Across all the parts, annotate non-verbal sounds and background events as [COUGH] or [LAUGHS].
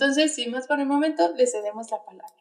Entonces, sin más por el momento, le cedemos la palabra.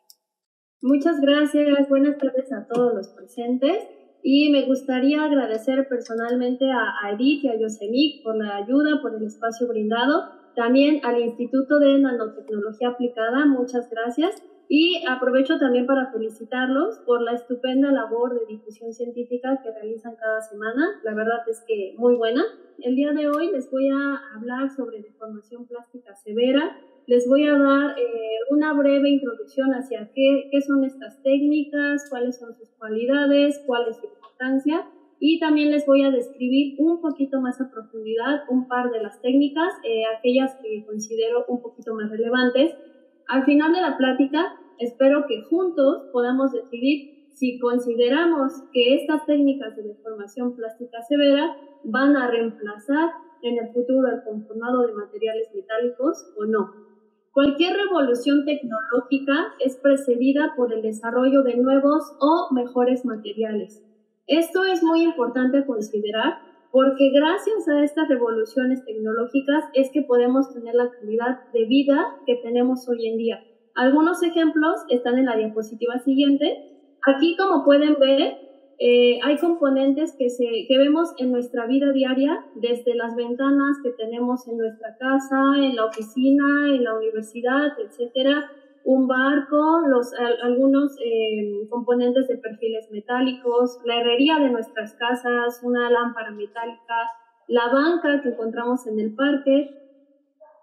Muchas gracias, buenas tardes a todos los presentes y me gustaría agradecer personalmente a, Edith y a Yosemite por la ayuda, por el espacio brindado, también al Instituto de Nanotecnología Aplicada, muchas gracias y aprovecho también para felicitarlos por la estupenda labor de difusión científica que realizan cada semana. La verdad es que muy buena. El día de hoy les voy a hablar sobre deformación plástica severa. Les voy a dar eh, una breve introducción hacia qué, son estas técnicas, cuáles son sus cualidades, cuál es su importancia y también les voy a describir un poquito más a profundidad un par de las técnicas, eh, aquellas que considero un poquito más relevantes al final de la plática, espero que juntos podamos decidir si consideramos que estas técnicas de deformación plástica severa van a reemplazar en el futuro el conformado de materiales metálicos o no. Cualquier revolución tecnológica es precedida por el desarrollo de nuevos o mejores materiales. Esto es muy importante considerar porque gracias a estas revoluciones tecnológicas es que podemos tener la calidad de vida que tenemos hoy en día. Algunos ejemplos están en la diapositiva siguiente. Aquí, como pueden ver, eh, hay componentes que, se, que vemos en nuestra vida diaria, desde las ventanas que tenemos en nuestra casa, en la oficina, en la universidad, etcétera, un barco, los, algunos eh, componentes de perfiles metálicos, la herrería de nuestras casas, una lámpara metálica, la banca que encontramos en el parque,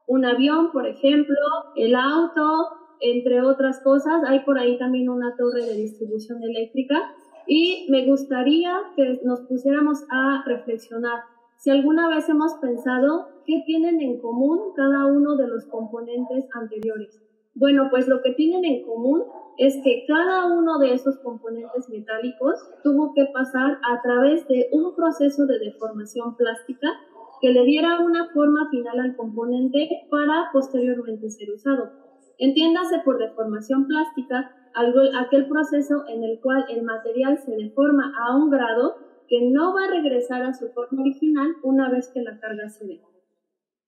un avión, por ejemplo, el auto, entre otras cosas. Hay por ahí también una torre de distribución eléctrica y me gustaría que nos pusiéramos a reflexionar si alguna vez hemos pensado qué tienen en común cada uno de los componentes anteriores. Bueno, pues lo que tienen en común es que cada uno de esos componentes metálicos tuvo que pasar a través de un proceso de deformación plástica que le diera una forma final al componente para posteriormente ser usado. Entiéndase por deformación plástica aquel proceso en el cual el material se deforma a un grado que no va a regresar a su forma original una vez que la carga se dé.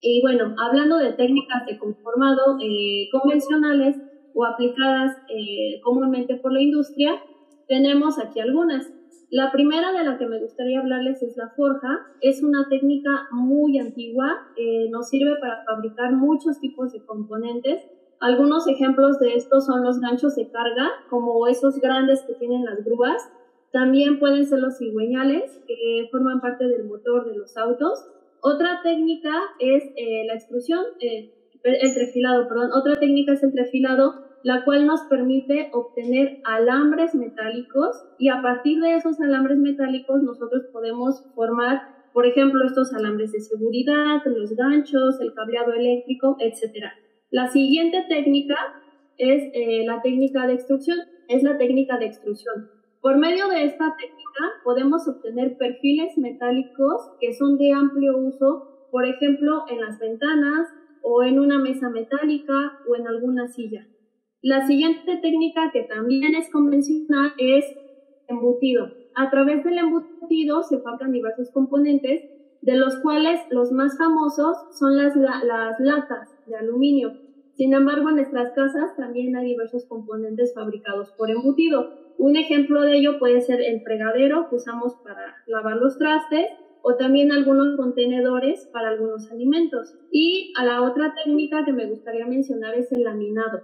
Y bueno, hablando de técnicas de conformado eh, convencionales o aplicadas eh, comúnmente por la industria, tenemos aquí algunas. La primera de la que me gustaría hablarles es la forja. Es una técnica muy antigua, eh, nos sirve para fabricar muchos tipos de componentes. Algunos ejemplos de estos son los ganchos de carga, como esos grandes que tienen las grúas. También pueden ser los cigüeñales, que forman parte del motor de los autos. Otra técnica es eh, la extrusión, eh, el trefilado, perdón. Otra técnica es el trefilado, la cual nos permite obtener alambres metálicos y a partir de esos alambres metálicos nosotros podemos formar, por ejemplo, estos alambres de seguridad, los ganchos, el cableado eléctrico, etc. La siguiente técnica es eh, la técnica de extrusión, es la técnica de extrusión. Por medio de esta técnica podemos obtener perfiles metálicos que son de amplio uso, por ejemplo, en las ventanas o en una mesa metálica o en alguna silla. La siguiente técnica que también es convencional es embutido. A través del embutido se fabrican diversos componentes, de los cuales los más famosos son las, las latas de aluminio. Sin embargo, en nuestras casas también hay diversos componentes fabricados por embutido. Un ejemplo de ello puede ser el fregadero que usamos para lavar los trastes o también algunos contenedores para algunos alimentos. Y a la otra técnica que me gustaría mencionar es el laminado.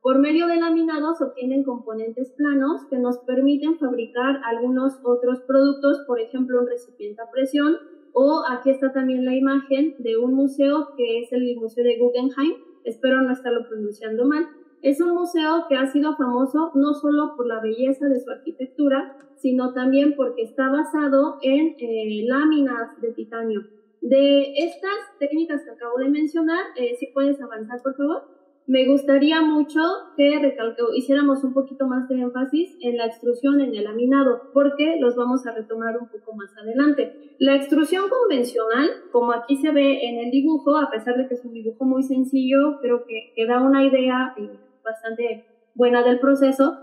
Por medio del laminado se obtienen componentes planos que nos permiten fabricar algunos otros productos, por ejemplo un recipiente a presión o aquí está también la imagen de un museo que es el Museo de Guggenheim, espero no estarlo pronunciando mal, es un museo que ha sido famoso no solo por la belleza de su arquitectura, sino también porque está basado en eh, láminas de titanio. De estas técnicas que acabo de mencionar, eh, si puedes avanzar, por favor. Me gustaría mucho que hiciéramos un poquito más de énfasis en la extrusión, en el laminado, porque los vamos a retomar un poco más adelante. La extrusión convencional, como aquí se ve en el dibujo, a pesar de que es un dibujo muy sencillo, creo que, que da una idea eh, bastante buena del proceso,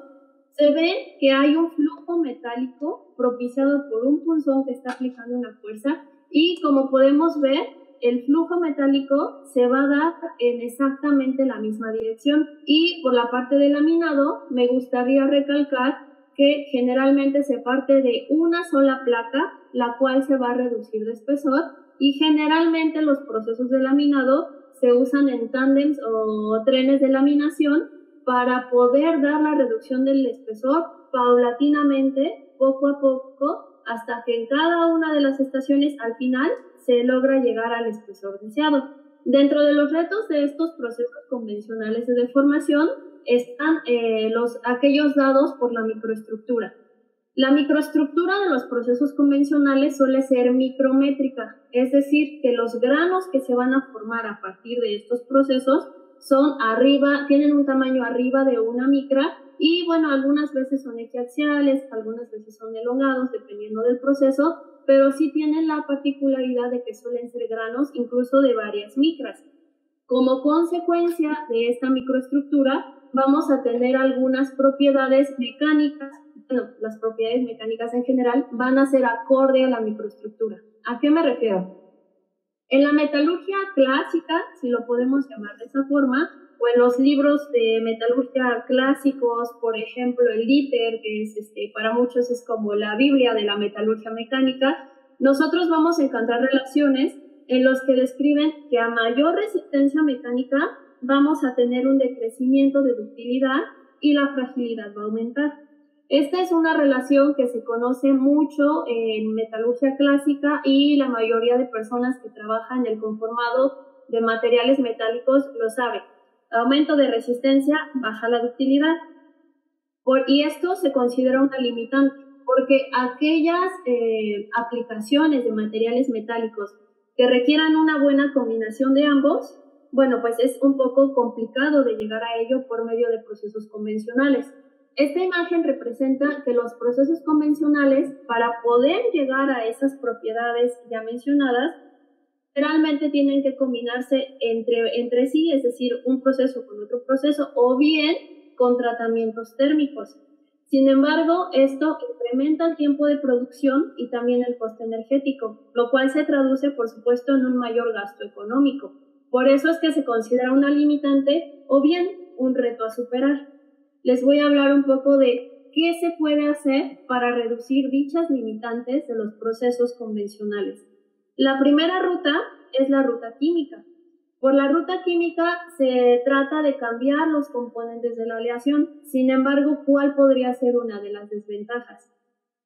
se ve que hay un flujo metálico propiciado por un punzón que está aplicando una fuerza y como podemos ver, el flujo metálico se va a dar en exactamente la misma dirección. Y por la parte del laminado, me gustaría recalcar que generalmente se parte de una sola placa, la cual se va a reducir de espesor, y generalmente los procesos de laminado se usan en tándems o trenes de laminación para poder dar la reducción del espesor paulatinamente, poco a poco, hasta que en cada una de las estaciones al final se logra llegar al espesor deseado. Dentro de los retos de estos procesos convencionales de deformación están eh, los, aquellos dados por la microestructura. La microestructura de los procesos convencionales suele ser micrométrica, es decir, que los granos que se van a formar a partir de estos procesos son arriba, tienen un tamaño arriba de una micra y bueno, algunas veces son equiaxiales, algunas veces son elongados, dependiendo del proceso, pero sí tienen la particularidad de que suelen ser granos incluso de varias micras. Como consecuencia de esta microestructura, vamos a tener algunas propiedades mecánicas, bueno, las propiedades mecánicas en general van a ser acorde a la microestructura. ¿A qué me refiero? En la metalurgia clásica, si lo podemos llamar de esa forma, o en los libros de metalurgia clásicos, por ejemplo, el Liter, que es este, para muchos es como la Biblia de la metalurgia mecánica, nosotros vamos a encontrar relaciones en los que describen que a mayor resistencia mecánica vamos a tener un decrecimiento de ductilidad y la fragilidad va a aumentar. Esta es una relación que se conoce mucho en metalurgia clásica y la mayoría de personas que trabajan en el conformado de materiales metálicos lo saben. Aumento de resistencia, baja la ductilidad. Por, y esto se considera una limitante, porque aquellas eh, aplicaciones de materiales metálicos que requieran una buena combinación de ambos, bueno, pues es un poco complicado de llegar a ello por medio de procesos convencionales. Esta imagen representa que los procesos convencionales, para poder llegar a esas propiedades ya mencionadas, generalmente tienen que combinarse entre, entre sí, es decir, un proceso con otro proceso, o bien con tratamientos térmicos. Sin embargo, esto incrementa el tiempo de producción y también el coste energético, lo cual se traduce, por supuesto, en un mayor gasto económico. Por eso es que se considera una limitante o bien un reto a superar. Les voy a hablar un poco de qué se puede hacer para reducir dichas limitantes de los procesos convencionales. La primera ruta es la ruta química. Por la ruta química se trata de cambiar los componentes de la aleación. Sin embargo, ¿cuál podría ser una de las desventajas?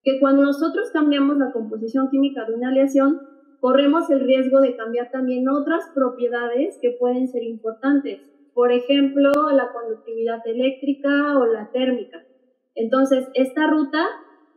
Que cuando nosotros cambiamos la composición química de una aleación, corremos el riesgo de cambiar también otras propiedades que pueden ser importantes. Por ejemplo, la conductividad eléctrica o la térmica. Entonces, esta ruta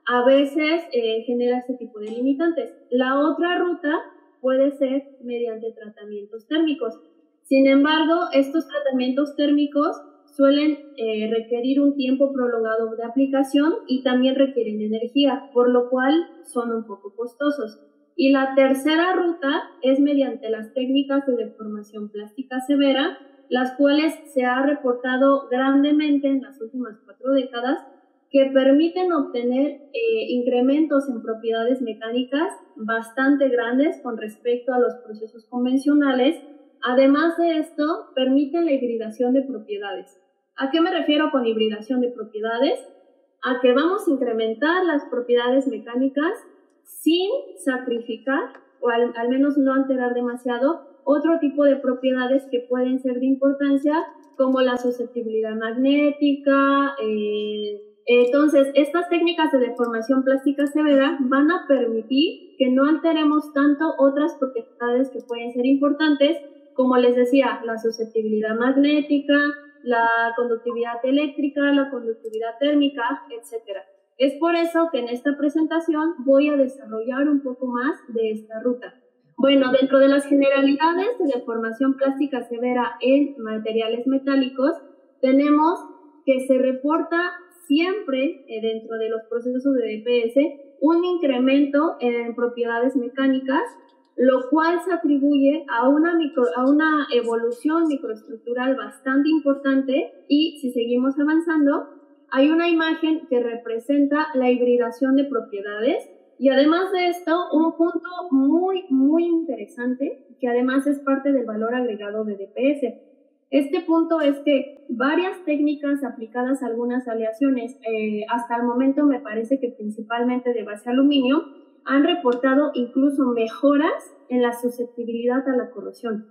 a veces eh, genera este tipo de limitantes. La otra ruta puede ser mediante tratamientos térmicos. Sin embargo, estos tratamientos térmicos suelen eh, requerir un tiempo prolongado de aplicación y también requieren energía, por lo cual son un poco costosos. Y la tercera ruta es mediante las técnicas de deformación plástica severa, las cuales se ha reportado grandemente en las últimas cuatro décadas que permiten obtener eh, incrementos en propiedades mecánicas bastante grandes con respecto a los procesos convencionales. Además de esto, permiten la hibridación de propiedades. ¿A qué me refiero con hibridación de propiedades? A que vamos a incrementar las propiedades mecánicas sin sacrificar o al, menos no alterar demasiado otro tipo de propiedades que pueden ser de importancia como la susceptibilidad magnética, eh, entonces, estas técnicas de deformación plástica severa van a permitir que no alteremos tanto otras propiedades que pueden ser importantes, como les decía, la susceptibilidad magnética, la conductividad eléctrica, la conductividad térmica, etc. Es por eso que en esta presentación voy a desarrollar un poco más de esta ruta. Bueno, dentro de las generalidades de deformación plástica severa en materiales metálicos, tenemos que se reporta siempre eh, dentro de los procesos de DPS un incremento en propiedades mecánicas, lo cual se atribuye a una, a una evolución microestructural bastante importante y si seguimos avanzando, hay una imagen que representa la hibridación de propiedades Y además de esto, un punto muy, muy interesante, que además es parte del valor agregado de DPS. Este punto es que varias técnicas aplicadas a algunas aleaciones, eh, hasta el momento me parece que principalmente de base aluminio, han reportado incluso mejoras en la susceptibilidad a la corrosión,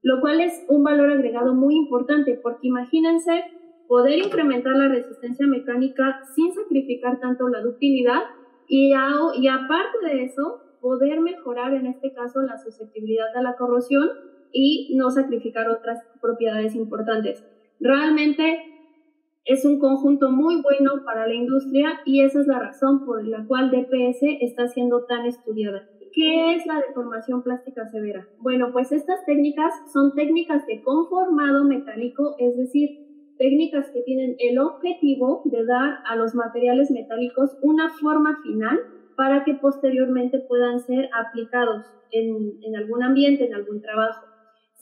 lo cual es un valor agregado muy importante porque imagínense poder incrementar la resistencia mecánica sin sacrificar tanto la ductilidad y, y aparte de eso, poder mejorar en este caso la susceptibilidad a la corrosión y no sacrificar otras propiedades importantes. Realmente es un conjunto muy bueno para la industria y esa es la razón por la cual DPS está siendo tan estudiada. ¿Qué es la deformación plástica severa? Bueno, pues estas técnicas son técnicas de conformado metálico, es decir, técnicas que tienen el objetivo de dar a los materiales metálicos una forma final para que posteriormente puedan ser aplicados en, en algún ambiente, en algún trabajo.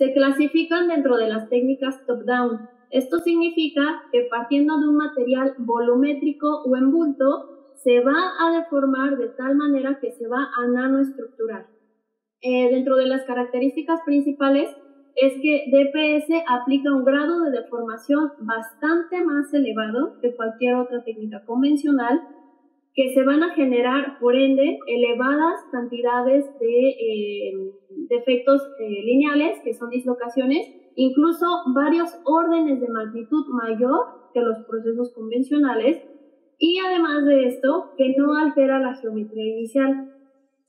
Se clasifican dentro de las técnicas top-down. Esto significa que partiendo de un material volumétrico o en bulto, se va a deformar de tal manera que se va a nanoestructurar. Eh, dentro de las características principales es que DPS aplica un grado de deformación bastante más elevado que cualquier otra técnica convencional, que se van a generar, por ende, elevadas cantidades de eh, defectos eh, lineales, que son dislocaciones, incluso varios órdenes de magnitud mayor que los procesos convencionales, y además de esto, que no altera la geometría inicial.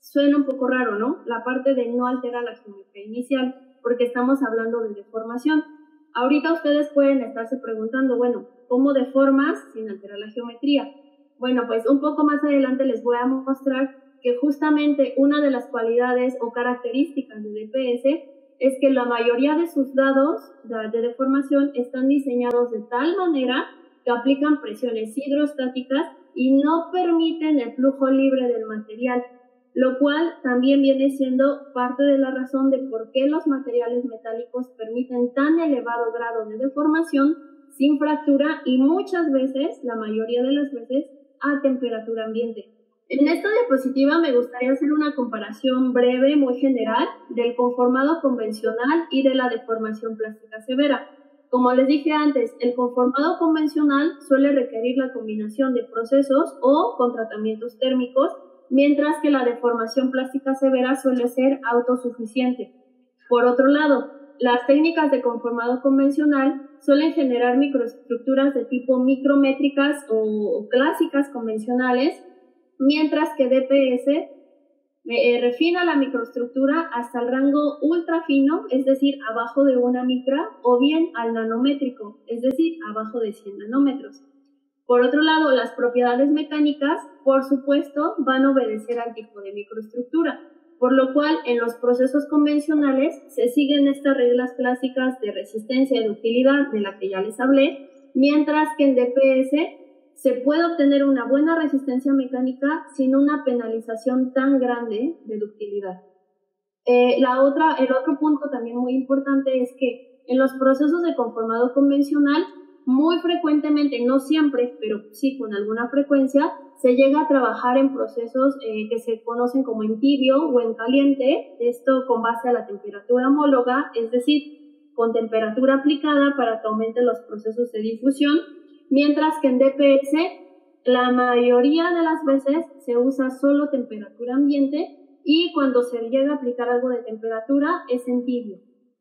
Suena un poco raro, ¿no? La parte de no altera la geometría inicial porque estamos hablando de deformación. Ahorita ustedes pueden estarse preguntando, bueno, ¿cómo deformas sin alterar la geometría? Bueno, pues un poco más adelante les voy a mostrar que justamente una de las cualidades o características de DPS es que la mayoría de sus dados de deformación están diseñados de tal manera que aplican presiones hidrostáticas y no permiten el flujo libre del material, lo cual también viene siendo parte de la razón de por qué los materiales metálicos permiten tan elevado grado de deformación sin fractura y muchas veces, la mayoría de las veces, a temperatura ambiente. En esta diapositiva me gustaría hacer una comparación breve, muy general, del conformado convencional y de la deformación plástica severa. Como les dije antes, el conformado convencional suele requerir la combinación de procesos o con tratamientos térmicos mientras que la deformación plástica severa suele ser autosuficiente. Por otro lado, las técnicas de conformado convencional suelen generar microestructuras de tipo micrométricas o, clásicas convencionales, mientras que DPS eh, refina la microestructura hasta el rango ultra fino, es decir, abajo de una micra, o bien al nanométrico, es decir, abajo de 100 nanómetros. Por otro lado, las propiedades mecánicas, por supuesto, van a obedecer al tipo de microestructura, por lo cual en los procesos convencionales se siguen estas reglas clásicas de resistencia y ductilidad de la que ya les hablé, mientras que en DPS se puede obtener una buena resistencia mecánica sin una penalización tan grande de ductilidad. Eh, la otra, el otro punto también muy importante es que en los procesos de conformado convencional muy frecuentemente, no siempre, pero sí con alguna frecuencia, se llega a trabajar en procesos eh, que se conocen como en tibio o en caliente, esto con base a la temperatura homóloga, es decir, con temperatura aplicada para que aumenten los procesos de difusión, mientras que en DPS la mayoría de las veces se usa solo temperatura ambiente y cuando se llega a aplicar algo de temperatura es en tibio.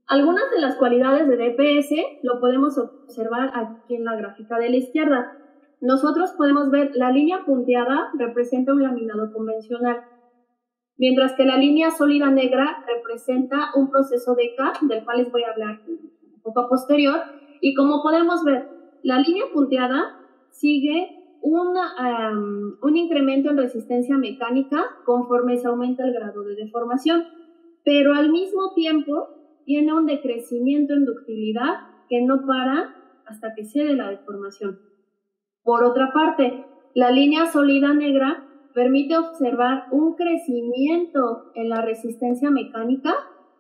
Algunas de las cualidades de DPS lo podemos observar aquí en la gráfica de la izquierda. Nosotros podemos ver la línea punteada representa un laminado convencional, mientras que la línea sólida negra representa un proceso de CAP, del cual les voy a hablar un poco posterior. Y como podemos ver, la línea punteada sigue un incremento en resistencia mecánica conforme se aumenta el grado de deformación, pero al mismo tiempo tiene un decrecimiento en ductilidad que no para hasta que cede la deformación. Por otra parte, la línea sólida negra permite observar un crecimiento en la resistencia mecánica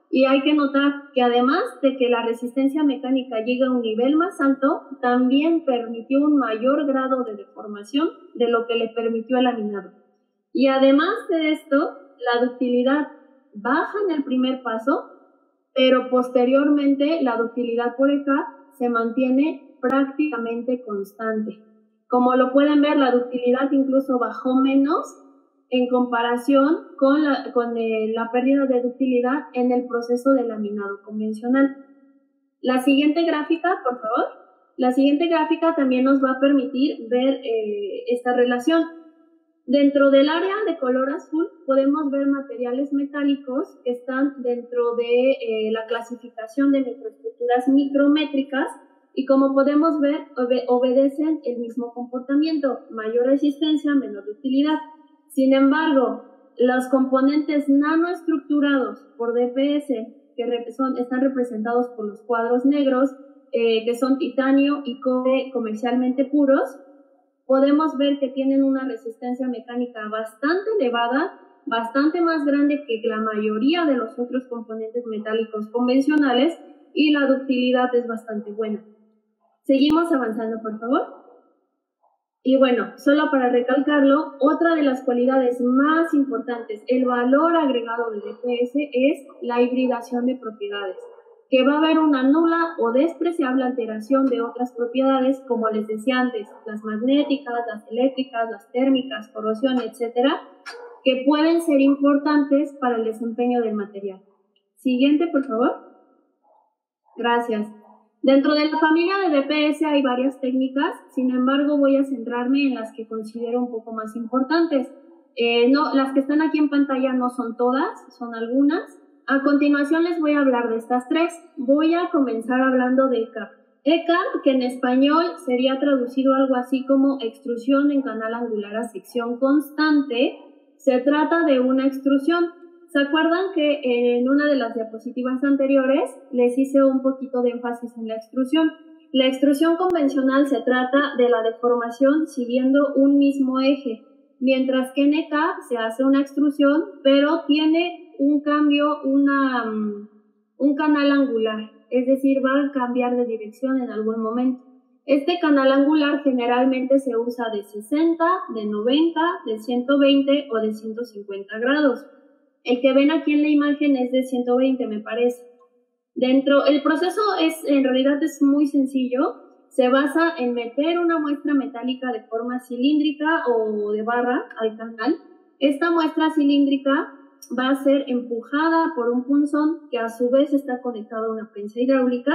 y hay que notar que además de que la resistencia mecánica llega a un nivel más alto, también permitió un mayor grado de deformación de lo que le permitió el laminado. Y además de esto, la ductilidad baja en el primer paso, pero posteriormente la ductilidad por ECA se mantiene prácticamente constante. Como lo pueden ver, la ductilidad incluso bajó menos en comparación con la, con eh, la pérdida de ductilidad en el proceso de laminado convencional. La siguiente gráfica, por favor. La siguiente gráfica también nos va a permitir ver eh, esta relación. Dentro del área de color azul podemos ver materiales metálicos que están dentro de eh, la clasificación de microestructuras micrométricas y como podemos ver obedecen el mismo comportamiento, mayor resistencia, menor utilidad. Sin embargo, los componentes nanoestructurados por DPS, que son, están representados por los cuadros negros, eh, que son titanio y cobre comercialmente puros, podemos ver que tienen una resistencia mecánica bastante elevada, bastante más grande que la mayoría de los otros componentes metálicos convencionales y la ductilidad es bastante buena. Seguimos avanzando, por favor. Y bueno, solo para recalcarlo, otra de las cualidades más importantes, el valor agregado de DPS es la hibridación de propiedades, que va a haber una nula o despreciable alteración de otras propiedades, como les decía antes, las magnéticas, las eléctricas, las térmicas, corrosión, etcétera, que pueden ser importantes para el desempeño del material. Siguiente, por favor. Gracias. Dentro de la familia de DPS hay varias técnicas, sin embargo voy a centrarme en las que considero un poco más importantes. Eh, las que están aquí en pantalla no son todas, son algunas. A continuación les voy a hablar de estas tres. Voy a comenzar hablando de ECAP. ECAP, que en español sería traducido algo así como extrusión en canal angular a sección constante, se trata de una extrusión ¿Se acuerdan que en una de las diapositivas anteriores les hice un poquito de énfasis en la extrusión? La extrusión convencional se trata de la deformación siguiendo un mismo eje, mientras que en EK se hace una extrusión, pero tiene un cambio, una, mm, un canal angular, es decir, va a cambiar de dirección en algún momento. Este canal angular generalmente se usa de 60, de 90, de 120 o de 150 grados. El que ven aquí en la imagen es de 120, me parece. Dentro, el proceso es, en realidad es muy sencillo. Se basa en meter una muestra metálica de forma cilíndrica o de barra al canal. Esta muestra cilíndrica va a ser empujada por un punzón que a su vez está conectado a una prensa hidráulica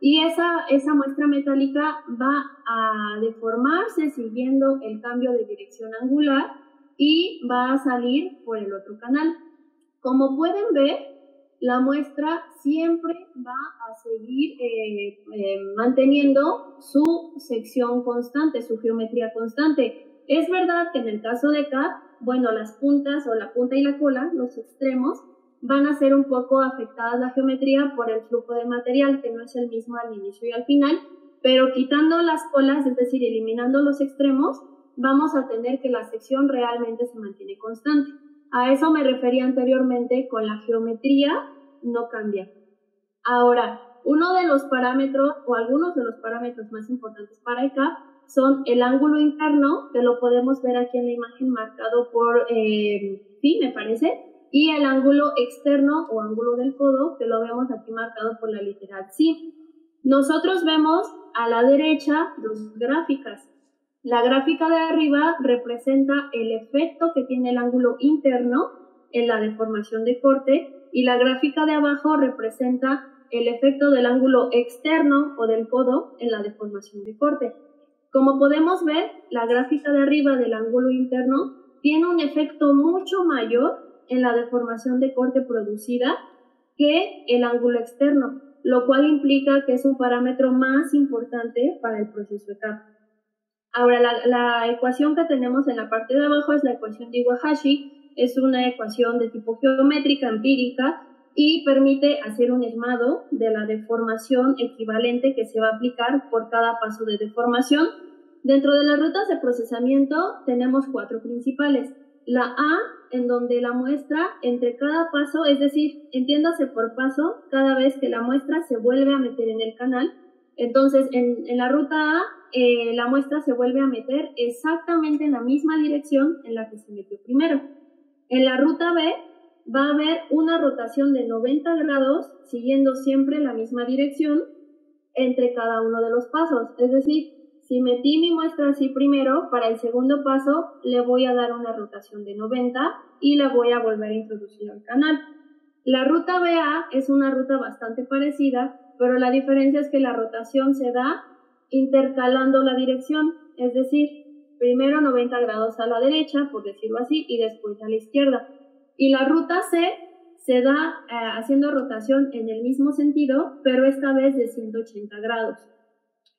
y esa, esa muestra metálica va a deformarse siguiendo el cambio de dirección angular y va a salir por el otro canal. Como pueden ver, la muestra siempre va a seguir eh, eh, manteniendo su sección constante, su geometría constante. Es verdad que en el caso de CAP, bueno, las puntas o la punta y la cola, los extremos, van a ser un poco afectadas la geometría por el flujo de material, que no es el mismo al inicio y al final, pero quitando las colas, es decir, eliminando los extremos, vamos a tener que la sección realmente se mantiene constante. A eso me refería anteriormente con la geometría, no cambia. Ahora, uno de los parámetros o algunos de los parámetros más importantes para ECA son el ángulo interno, que lo podemos ver aquí en la imagen marcado por eh, me parece, y el ángulo externo o ángulo del codo, que lo vemos aquí marcado por la literal sí. Nosotros vemos a la derecha dos gráficas. La gráfica de arriba representa el efecto que tiene el ángulo interno en la deformación de corte y la gráfica de abajo representa el efecto del ángulo externo o del codo en la deformación de corte. Como podemos ver, la gráfica de arriba del ángulo interno tiene un efecto mucho mayor en la deformación de corte producida que el ángulo externo, lo cual implica que es un parámetro más importante para el proceso de capa. Ahora, la, ecuación que tenemos en la parte de abajo es la ecuación de Iwahashi, es una ecuación de tipo geométrica empírica y permite hacer un esmado de la deformación equivalente que se va a aplicar por cada paso de deformación. Dentro de las rutas de procesamiento tenemos cuatro principales. La A, en donde la muestra entre cada paso, es decir, entiéndase por paso, cada vez que la muestra se vuelve a meter en el canal. Entonces, en, en la ruta A eh, la muestra se vuelve a meter exactamente en la misma dirección en la que se metió primero. En la ruta B va a haber una rotación de 90 grados siguiendo siempre la misma dirección entre cada uno de los pasos. Es decir, si metí mi muestra así primero, para el segundo paso le voy a dar una rotación de 90 y la voy a volver a introducir al canal. La ruta BA es una ruta bastante parecida, pero la diferencia es que la rotación se da intercalando la dirección, es decir, primero 90 grados a la derecha, por decirlo así, y después a la izquierda. Y la ruta C se da eh, haciendo rotación en el mismo sentido, pero esta vez de 180 grados.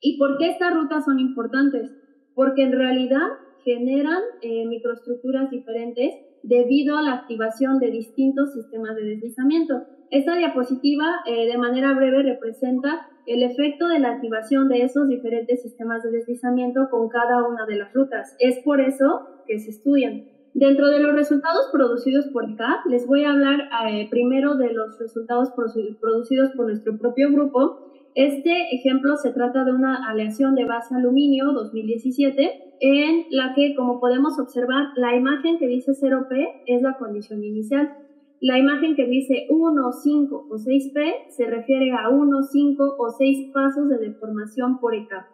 ¿Y por qué estas rutas son importantes? Porque en realidad generan eh, microestructuras diferentes debido a la activación de distintos sistemas de deslizamiento. Esta diapositiva, eh, de manera breve, representa el efecto de la activación de esos diferentes sistemas de deslizamiento con cada una de las rutas. Es por eso que se estudian. Dentro de los resultados producidos por CAP, les voy a hablar eh, primero de los resultados producidos por nuestro propio grupo. Este ejemplo se trata de una aleación de base aluminio 2017 en la que, como podemos observar, la imagen que dice 0P es la condición inicial. La imagen que dice 1, 5 o 6P se refiere a 1, 5 o 6 pasos de deformación por ECAP.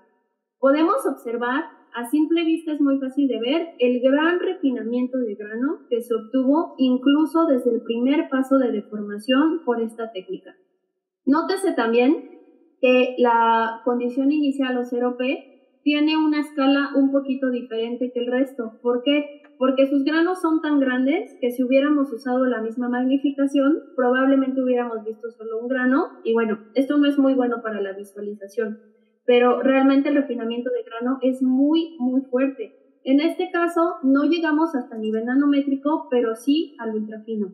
Podemos observar a simple vista es muy fácil de ver el gran refinamiento de grano que se obtuvo incluso desde el primer paso de deformación por esta técnica. Nótese también que la condición inicial o 0P tiene una escala un poquito diferente que el resto. ¿Por qué? Porque sus granos son tan grandes que si hubiéramos usado la misma magnificación, probablemente hubiéramos visto solo un grano. Y bueno, esto no es muy bueno para la visualización pero realmente el refinamiento de grano es muy, muy fuerte. En este caso, no llegamos hasta el nivel nanométrico, pero sí al ultrafino.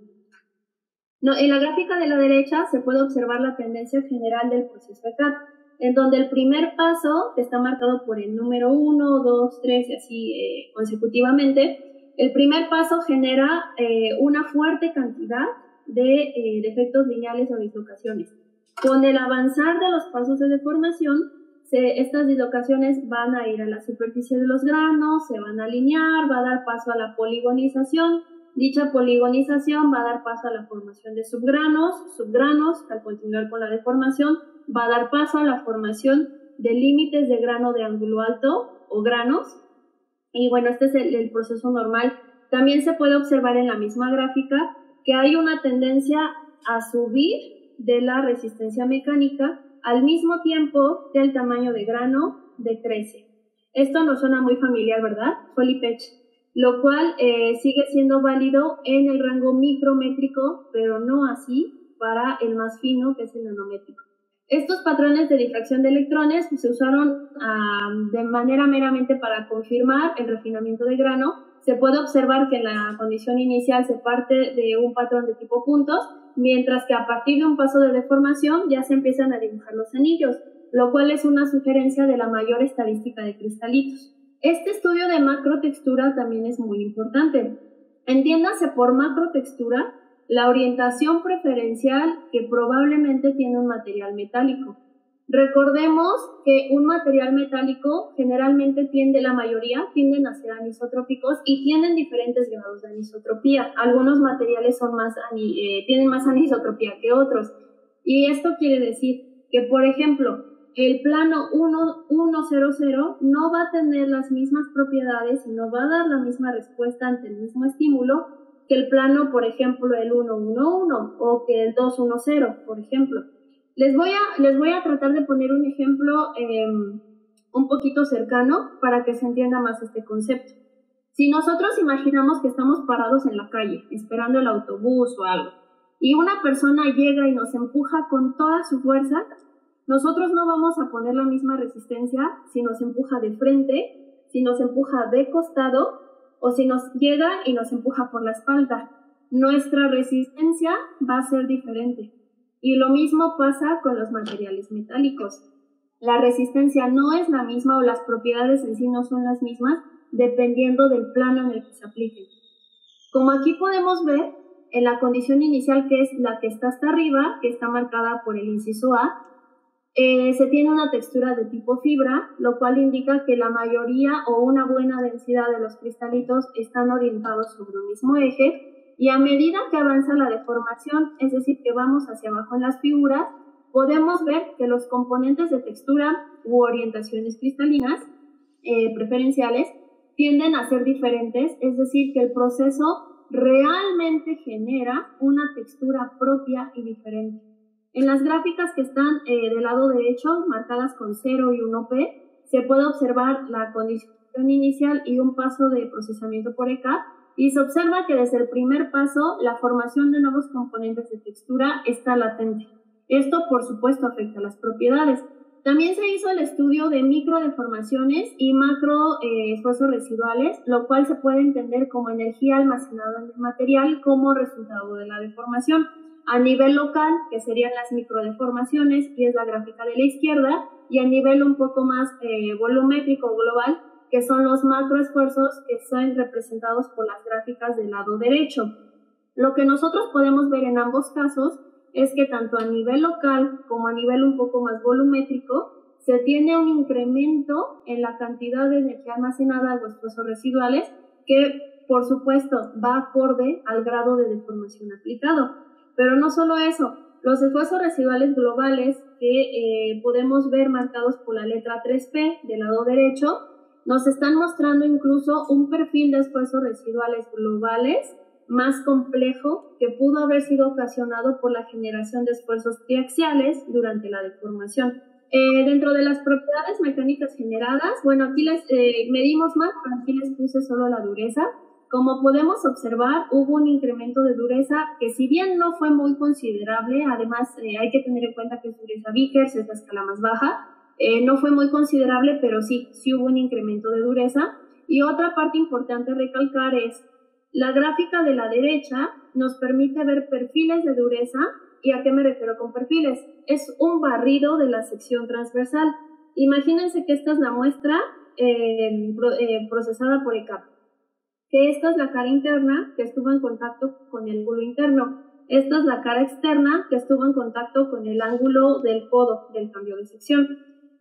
No, en la gráfica de la derecha se puede observar la tendencia general del proceso ECAP, en donde el primer paso, está marcado por el número 1, 2, 3 y así eh, consecutivamente, el primer paso genera eh, una fuerte cantidad de eh, defectos lineales o dislocaciones. Con el avanzar de los pasos de deformación, estas dislocaciones van a ir a la superficie de los granos, se van a alinear, va a dar paso a la poligonización. Dicha poligonización va a dar paso a la formación de subgranos, subgranos, al continuar con la deformación, va a dar paso a la formación de límites de grano de ángulo alto o granos. Y bueno, este es el proceso normal. También se puede observar en la misma gráfica que hay una tendencia a subir de la resistencia mecánica al mismo tiempo que el tamaño de grano decrece. Esto nos suena muy familiar, ¿verdad? Folipech. Lo cual eh, sigue siendo válido en el rango micrométrico, pero no así para el más fino, que es el nanométrico. Estos patrones de difracción de electrones se usaron de manera meramente para confirmar el refinamiento de grano. Se puede observar que la condición inicial se parte de un patrón de tipo puntos mientras que a partir de un paso de deformación ya se empiezan a dibujar los anillos, lo cual es una sugerencia de la mayor estadística de cristalitos. Este estudio de macrotextura también es muy importante. Entiéndase por macrotextura la orientación preferencial que probablemente tiene un material metálico. Recordemos que un material metálico generalmente tiende, la mayoría tienden a ser anisotrópicos y tienen diferentes grados de anisotropía. Algunos materiales son más, eh, tienen más anisotropía que otros. Y esto quiere decir que, por ejemplo, el plano 100 no va a tener las mismas propiedades y no va a dar la misma respuesta ante el mismo estímulo que el plano, por ejemplo, el 111 o que el 210, por ejemplo. Les voy a, les voy a tratar de poner un ejemplo em, un poquito cercano para que se entienda más este concepto. Si nosotros imaginamos que estamos parados en la calle, esperando el autobús o algo, y una persona llega y nos empuja con toda su fuerza, nosotros no vamos a poner la misma resistencia si nos empuja de frente, si nos empuja de costado o si nos llega y nos empuja por la espalda. Nuestra resistencia va a ser diferente. Y lo mismo pasa con los materiales metálicos. La resistencia no es la misma o las propiedades en sí no son las mismas dependiendo del plano en el que se apliquen. Como aquí podemos ver, en la condición inicial que es la que está hasta arriba, que está marcada por el inciso A, eh, se tiene una textura de tipo fibra, lo cual indica que la mayoría o una buena densidad de los cristalitos están orientados sobre un mismo eje y a medida que avanza la deformación, es decir, que vamos hacia abajo en las figuras, podemos ver que los componentes de textura u orientaciones cristalinas eh, preferenciales tienden a ser diferentes, es decir, que el proceso realmente genera una textura propia y diferente. En las gráficas que están eh, del lado derecho, marcadas con 0 y 1P, se puede observar la condición inicial y un paso de procesamiento por EK, y se observa que desde el primer paso la formación de nuevos componentes de textura está latente. Esto, por supuesto, afecta a las propiedades. También se hizo el estudio de microdeformaciones y macro eh, esfuerzos residuales, lo cual se puede entender como energía almacenada en el material como resultado de la deformación a nivel local, que serían las microdeformaciones, y es la gráfica de la izquierda, y a nivel un poco más eh, volumétrico global, que son los macroesfuerzos que son representados por las gráficas del lado derecho. Lo que nosotros podemos ver en ambos casos es que tanto a nivel local como a nivel un poco más volumétrico, se tiene un incremento en la cantidad de energía almacenada o esfuerzos residuales que, por supuesto, va acorde al grado de deformación aplicado. Pero no solo eso, los esfuerzos residuales globales que eh, podemos ver marcados por la letra 3P del lado derecho, nos están mostrando incluso un perfil de esfuerzos residuales globales más complejo que pudo haber sido ocasionado por la generación de esfuerzos triaxiales durante la deformación. Eh, dentro de las propiedades mecánicas generadas, bueno, aquí les eh, medimos más, pero aquí les puse solo la dureza. Como podemos observar, hubo un incremento de dureza que si bien no fue muy considerable, además eh, hay que tener en cuenta que es dureza Vickers, es la escala más baja, eh, no fue muy considerable, pero sí, sí hubo un incremento de dureza. Y otra parte importante a recalcar es, la gráfica de la derecha nos permite ver perfiles de dureza. ¿Y a qué me refiero con perfiles? Es un barrido de la sección transversal. Imagínense que esta es la muestra eh, procesada por ECAP que esta es la cara interna que estuvo en contacto con el ángulo interno. Esta es la cara externa que estuvo en contacto con el ángulo del codo del cambio de sección.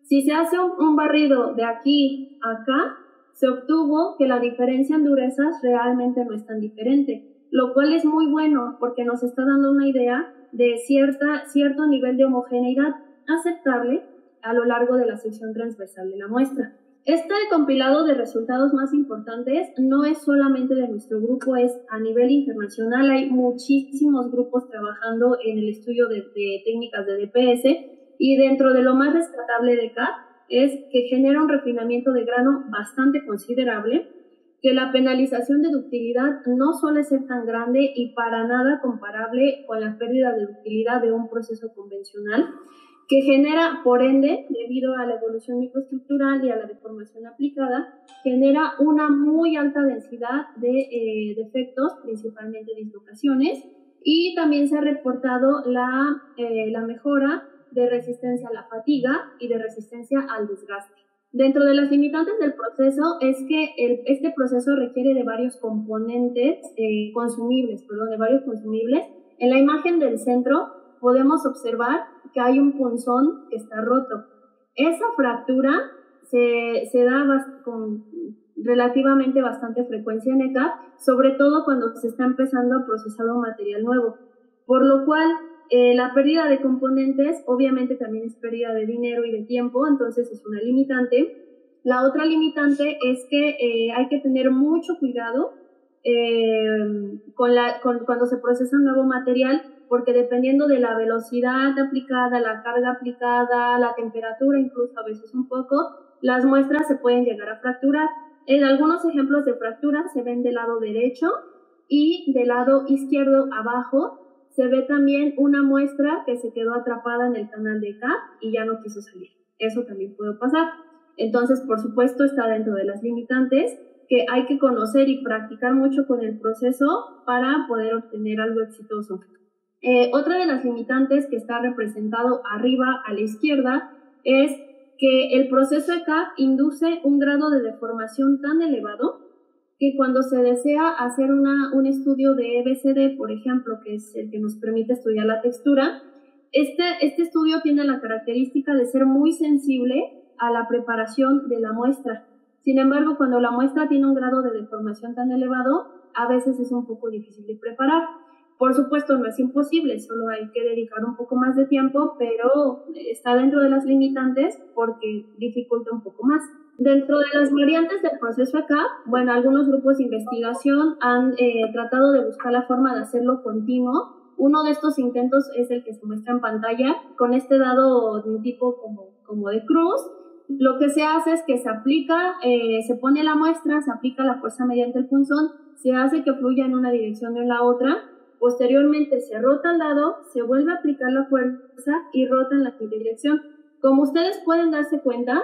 Si se hace un, barrido de aquí a acá, se obtuvo que la diferencia en durezas realmente no es tan diferente, lo cual es muy bueno porque nos está dando una idea de cierta, cierto nivel de homogeneidad aceptable a lo largo de la sección transversal de la muestra. Este compilado de resultados más importantes no es solamente de nuestro grupo, es a nivel internacional. Hay muchísimos grupos trabajando en el estudio de, técnicas de DPS y dentro de lo más rescatable de CAP es que genera un refinamiento de grano bastante considerable, que la penalización de ductilidad no suele ser tan grande y para nada comparable con la pérdida de ductilidad de un proceso convencional que genera, por ende, debido a la evolución microestructural y a la deformación aplicada, genera una muy alta densidad de eh, defectos, principalmente dislocaciones, y también se ha reportado la, eh, la mejora de resistencia a la fatiga y de resistencia al desgaste. Dentro de las limitantes del proceso es que este proceso requiere de varios componentes eh, consumibles, perdón, de varios consumibles. En la imagen del centro podemos observar que hay un punzón que está roto. Esa fractura se, se da con relativamente bastante frecuencia en ECAP, sobre todo cuando se está empezando a procesar un material nuevo. Por lo cual, eh, la pérdida de componentes obviamente también es pérdida de dinero y de tiempo, entonces es una limitante. La otra limitante es que eh, hay que tener mucho cuidado eh, con la, con, cuando se procesa un nuevo material porque dependiendo de la velocidad aplicada, la carga aplicada, la temperatura, incluso a veces un poco, las muestras se pueden llegar a fracturar. En algunos ejemplos de fractura se ven del lado derecho y del lado izquierdo abajo se ve también una muestra que se quedó atrapada en el canal de CAP y ya no quiso salir. Eso también puede pasar. Entonces, por supuesto, está dentro de las limitantes que hay que conocer y practicar mucho con el proceso para poder obtener algo exitoso. Eh, otra de las limitantes que está representado arriba a la izquierda es que el proceso de CAP induce un grado de deformación tan elevado que cuando se desea hacer una, un estudio de EBCD, por ejemplo, que es el que nos permite estudiar la textura, Este, este estudio tiene la característica de ser muy sensible a la preparación de la muestra. Sin embargo, cuando la muestra tiene un grado de deformación tan elevado, a veces es un poco difícil de preparar. Por supuesto, no es imposible, solo hay que dedicar un poco más de tiempo, pero está dentro de las limitantes porque dificulta un poco más. Dentro de las variantes del proceso acá, bueno, algunos grupos de investigación han eh, tratado de buscar la forma de hacerlo continuo. Uno de estos intentos es el que se muestra en pantalla, con este dado de un tipo como, como de cruz. Lo que se hace es que se aplica, eh, se pone la muestra, se aplica la fuerza mediante el punzón, se hace que fluya en una dirección o en la otra, posteriormente se rota al lado, se vuelve a aplicar la fuerza y rota en la dirección. Como ustedes pueden darse cuenta,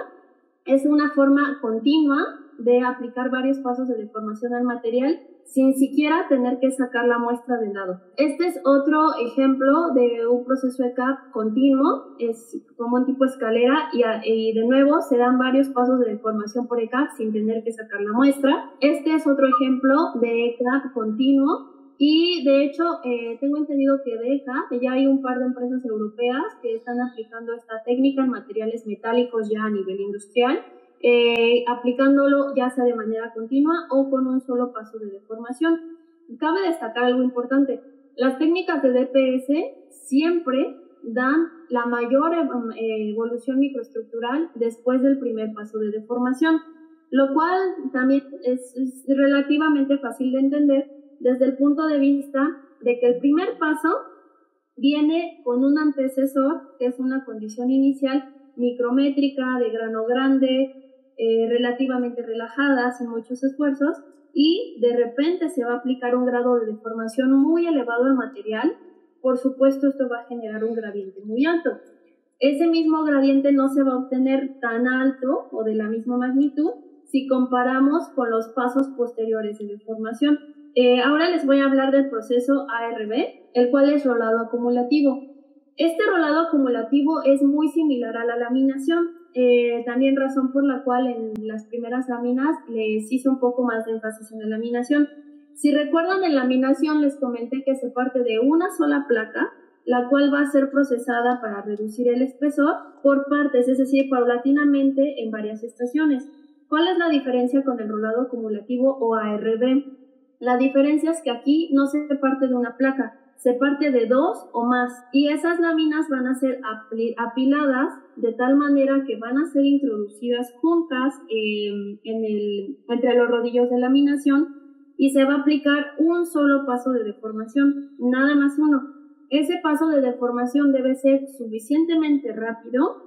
es una forma continua de aplicar varios pasos de deformación al material sin siquiera tener que sacar la muestra del lado. Este es otro ejemplo de un proceso de CAP continuo, es como un tipo escalera y, y de nuevo se dan varios pasos de deformación por ECAP sin tener que sacar la muestra. Este es otro ejemplo de ECAP continuo y de hecho, eh, tengo entendido que deja, que ya hay un par de empresas europeas que están aplicando esta técnica en materiales metálicos ya a nivel industrial, eh, aplicándolo ya sea de manera continua o con un solo paso de deformación. Cabe destacar algo importante, las técnicas de DPS siempre dan la mayor eh, evolución microestructural después del primer paso de deformación, lo cual también es relativamente fácil de entender desde el punto de vista de que el primer paso viene con un antecesor, que es una condición inicial micrométrica, de grano grande, eh, relativamente relajada, sin muchos esfuerzos, y de repente se va a aplicar un grado de deformación muy elevado al material, por supuesto esto va a generar un gradiente muy alto. Ese mismo gradiente no se va a obtener tan alto o de la misma magnitud si comparamos con los pasos posteriores de deformación. Eh, ahora les voy a hablar del proceso ARB, el cual es rolado acumulativo. Este rolado acumulativo es muy similar a la laminación, eh, también razón por la cual en las primeras láminas les hice un poco más de énfasis en la laminación. Si recuerdan, en laminación les comenté que se parte de una sola placa, la cual va a ser procesada para reducir el espesor por partes, es decir, paulatinamente en varias estaciones. ¿Cuál es la diferencia con el rolado acumulativo o ARB? La diferencia es que aquí no se parte de una placa, se parte de dos o más y esas láminas van a ser apiladas de tal manera que van a ser introducidas juntas em, entre los rodillos de laminación y se va a aplicar un solo paso de deformación, nada más uno. Ese paso de deformación debe ser suficientemente rápido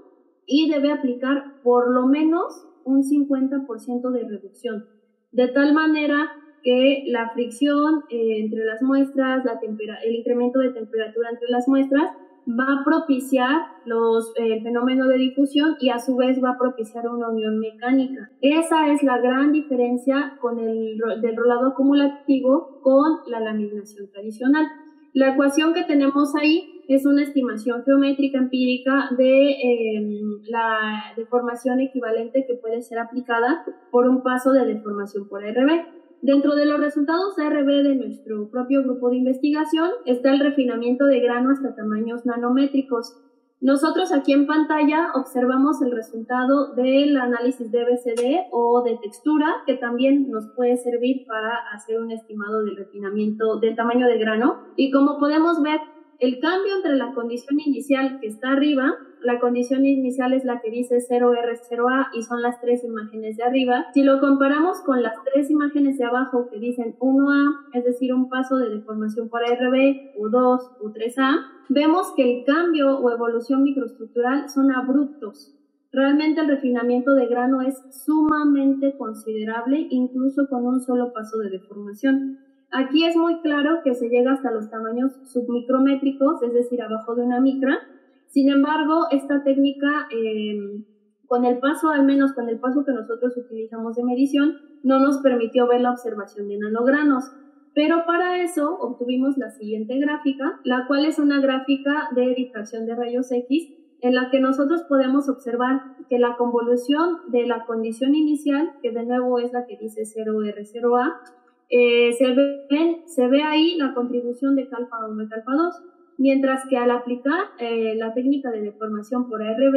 y debe aplicar por lo menos un 50% de reducción, de tal manera que la fricción eh, entre las muestras, la el incremento de temperatura entre las muestras, va a propiciar los, el fenómeno de difusión y a su vez va a propiciar una unión mecánica. Esa es la gran diferencia con el del rolado acumulativo con la laminación tradicional. La ecuación que tenemos ahí es una estimación geométrica empírica de em, la deformación equivalente que puede ser aplicada por un paso de deformación por RB. Dentro de los resultados ARB de nuestro propio grupo de investigación está el refinamiento de grano hasta tamaños nanométricos. Nosotros aquí en pantalla observamos el resultado del análisis de BCD o de textura, que también nos puede servir para hacer un estimado del refinamiento del tamaño de grano. Y como podemos ver, el cambio entre la condición inicial que está arriba, la condición inicial es la que dice 0R0A y son las tres imágenes de arriba. Si lo comparamos con las tres imágenes de abajo que dicen 1A, es decir, un paso de deformación por RB, U2, U3A, vemos que el cambio o evolución microestructural son abruptos. Realmente el refinamiento de grano es sumamente considerable, incluso con un solo paso de deformación. Aquí es muy claro que se llega hasta los tamaños submicrométricos, es decir, abajo de una micra. Sin embargo, esta técnica, em, con el paso, al menos con el paso que nosotros utilizamos de medición, no nos permitió ver la observación de nanogranos. Pero para eso obtuvimos la siguiente gráfica, la cual es una gráfica de difracción de rayos X, en la que nosotros podemos observar que la convolución de la condición inicial, que de nuevo es la que dice 0R0A, eh, se, ve, se ve ahí la contribución de calpa 1 y calpa 2. Mientras que al aplicar eh, la técnica de deformación por ARB,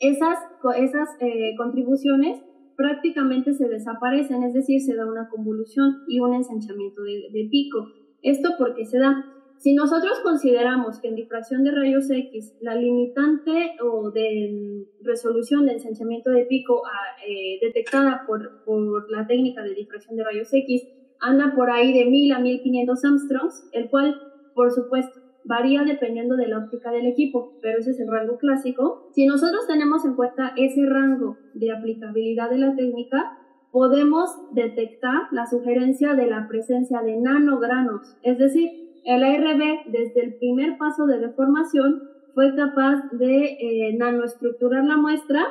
esas, esas eh, contribuciones prácticamente se desaparecen, es decir, se da una convolución y un ensanchamiento de, de pico. Esto porque se da si nosotros consideramos que en difracción de rayos X la limitante o de mm, resolución de ensanchamiento de pico ah, eh, detectada por, por, la técnica de difracción de rayos X anda por ahí de 1000 a 1500 Armstrongs, el cual, por supuesto, varía dependiendo de la óptica del equipo, pero ese es el rango clásico. Si nosotros tenemos en cuenta ese rango de aplicabilidad de la técnica, podemos detectar la sugerencia de la presencia de nanogranos, es decir, el ARB, desde el primer paso de deformación, fue capaz de eh, nanoestructurar la muestra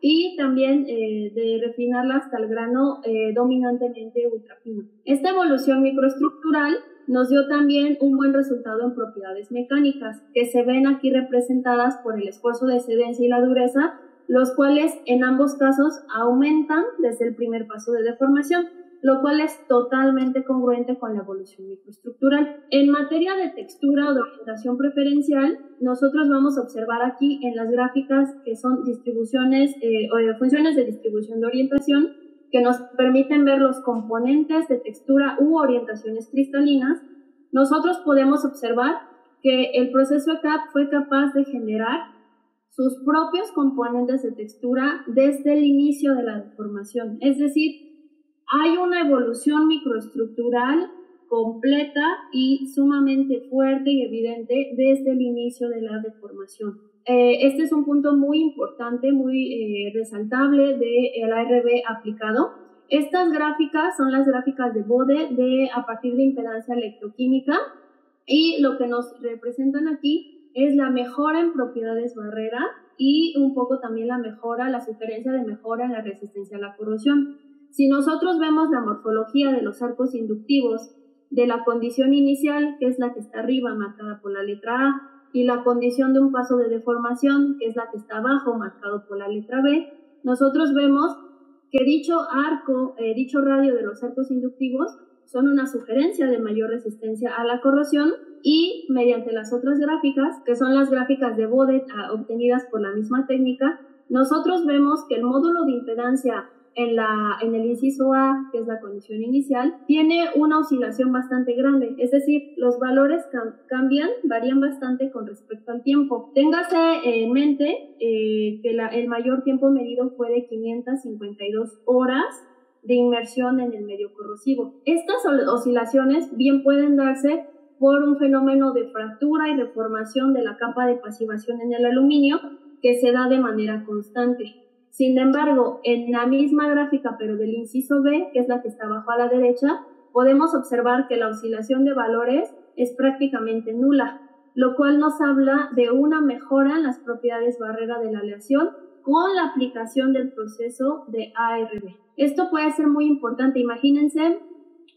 y también eh, de refinarla hasta el grano eh, dominantemente ultrafino. Esta evolución microestructural nos dio también un buen resultado en propiedades mecánicas, que se ven aquí representadas por el esfuerzo de excedencia y la dureza, los cuales en ambos casos aumentan desde el primer paso de deformación lo cual es totalmente congruente con la evolución microestructural. En materia de textura o de orientación preferencial, nosotros vamos a observar aquí en las gráficas que son distribuciones eh, o funciones de distribución de orientación que nos permiten ver los componentes de textura u orientaciones cristalinas, nosotros podemos observar que el proceso ECAP fue capaz de generar sus propios componentes de textura desde el inicio de la deformación, es decir, hay una evolución microestructural completa y sumamente fuerte y evidente desde el inicio de la deformación. Eh, este es un punto muy importante, muy eh, resaltable del ARB aplicado. Estas gráficas son las gráficas de Bode de, a partir de impedancia electroquímica y lo que nos representan aquí es la mejora en propiedades barrera y un poco también la mejora, la sugerencia de mejora en la resistencia a la corrosión. Si nosotros vemos la morfología de los arcos inductivos de la condición inicial, que es la que está arriba marcada por la letra A, y la condición de un paso de deformación, que es la que está abajo marcado por la letra B, nosotros vemos que dicho arco, eh, dicho radio de los arcos inductivos son una sugerencia de mayor resistencia a la corrosión y mediante las otras gráficas, que son las gráficas de Bode ah, obtenidas por la misma técnica, nosotros vemos que el módulo de impedancia en, la, en el inciso A, que es la condición inicial, tiene una oscilación bastante grande, es decir, los valores cambian, varían bastante con respecto al tiempo. Téngase en mente eh, que el mayor tiempo medido fue de 552 horas de inmersión en el medio corrosivo. Estas oscilaciones bien pueden darse por un fenómeno de fractura y deformación de la capa de pasivación en el aluminio que se da de manera constante. Sin embargo, en la misma gráfica, pero del inciso B, que es la que está abajo a la derecha, podemos observar que la oscilación de valores es prácticamente nula, lo cual nos habla de una mejora en las propiedades barrera de la aleación con la aplicación del proceso de ARB. Esto puede ser muy importante. Imagínense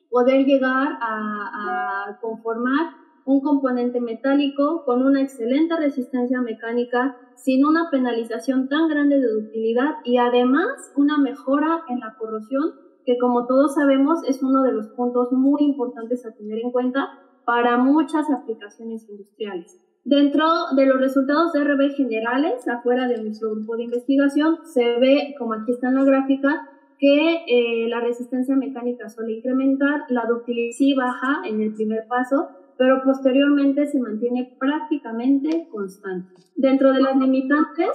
poder llegar a, a conformar un componente metálico con una excelente resistencia mecánica, sin una penalización tan grande de ductilidad y además una mejora en la corrosión, que como todos sabemos es uno de los puntos muy importantes a tener en cuenta para muchas aplicaciones industriales. Dentro de los resultados de RB generales, afuera de nuestro grupo de investigación, se ve, como aquí está en la gráfica, que eh, la resistencia mecánica suele incrementar, la ductilidad sí baja en el primer paso, pero posteriormente se mantiene prácticamente constante. Dentro de las limitantes,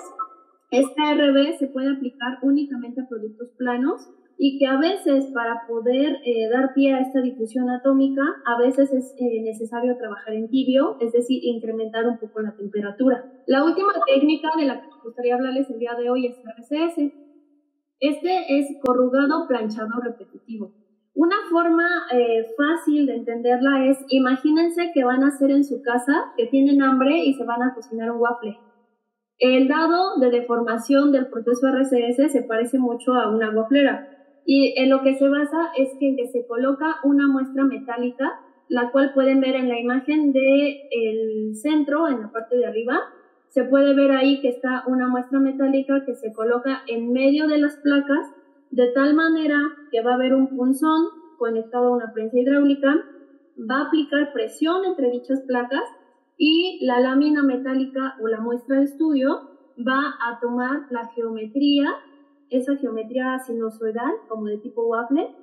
esta RB se puede aplicar únicamente a productos planos y que a veces para poder eh, dar pie a esta difusión atómica, a veces es eh, necesario trabajar en tibio, es decir, incrementar un poco la temperatura. La última técnica de la que me gustaría hablarles el día de hoy es RCS. Este es corrugado planchado repetitivo. Una forma eh, fácil de entenderla es, imagínense que van a hacer en su casa, que tienen hambre y se van a cocinar un waffle. El dado de deformación del proceso RCS se parece mucho a una waflera y en lo que se basa es que, se coloca una muestra metálica, la cual pueden ver en la imagen del el centro, en la parte de arriba. Se puede ver ahí que está una muestra metálica que se coloca en medio de las placas de tal manera que va a haber un punzón conectado a una prensa hidráulica, va a aplicar presión entre dichas placas y la lámina metálica o la muestra de estudio va a tomar la geometría, esa geometría sinusoidal como de tipo waffle,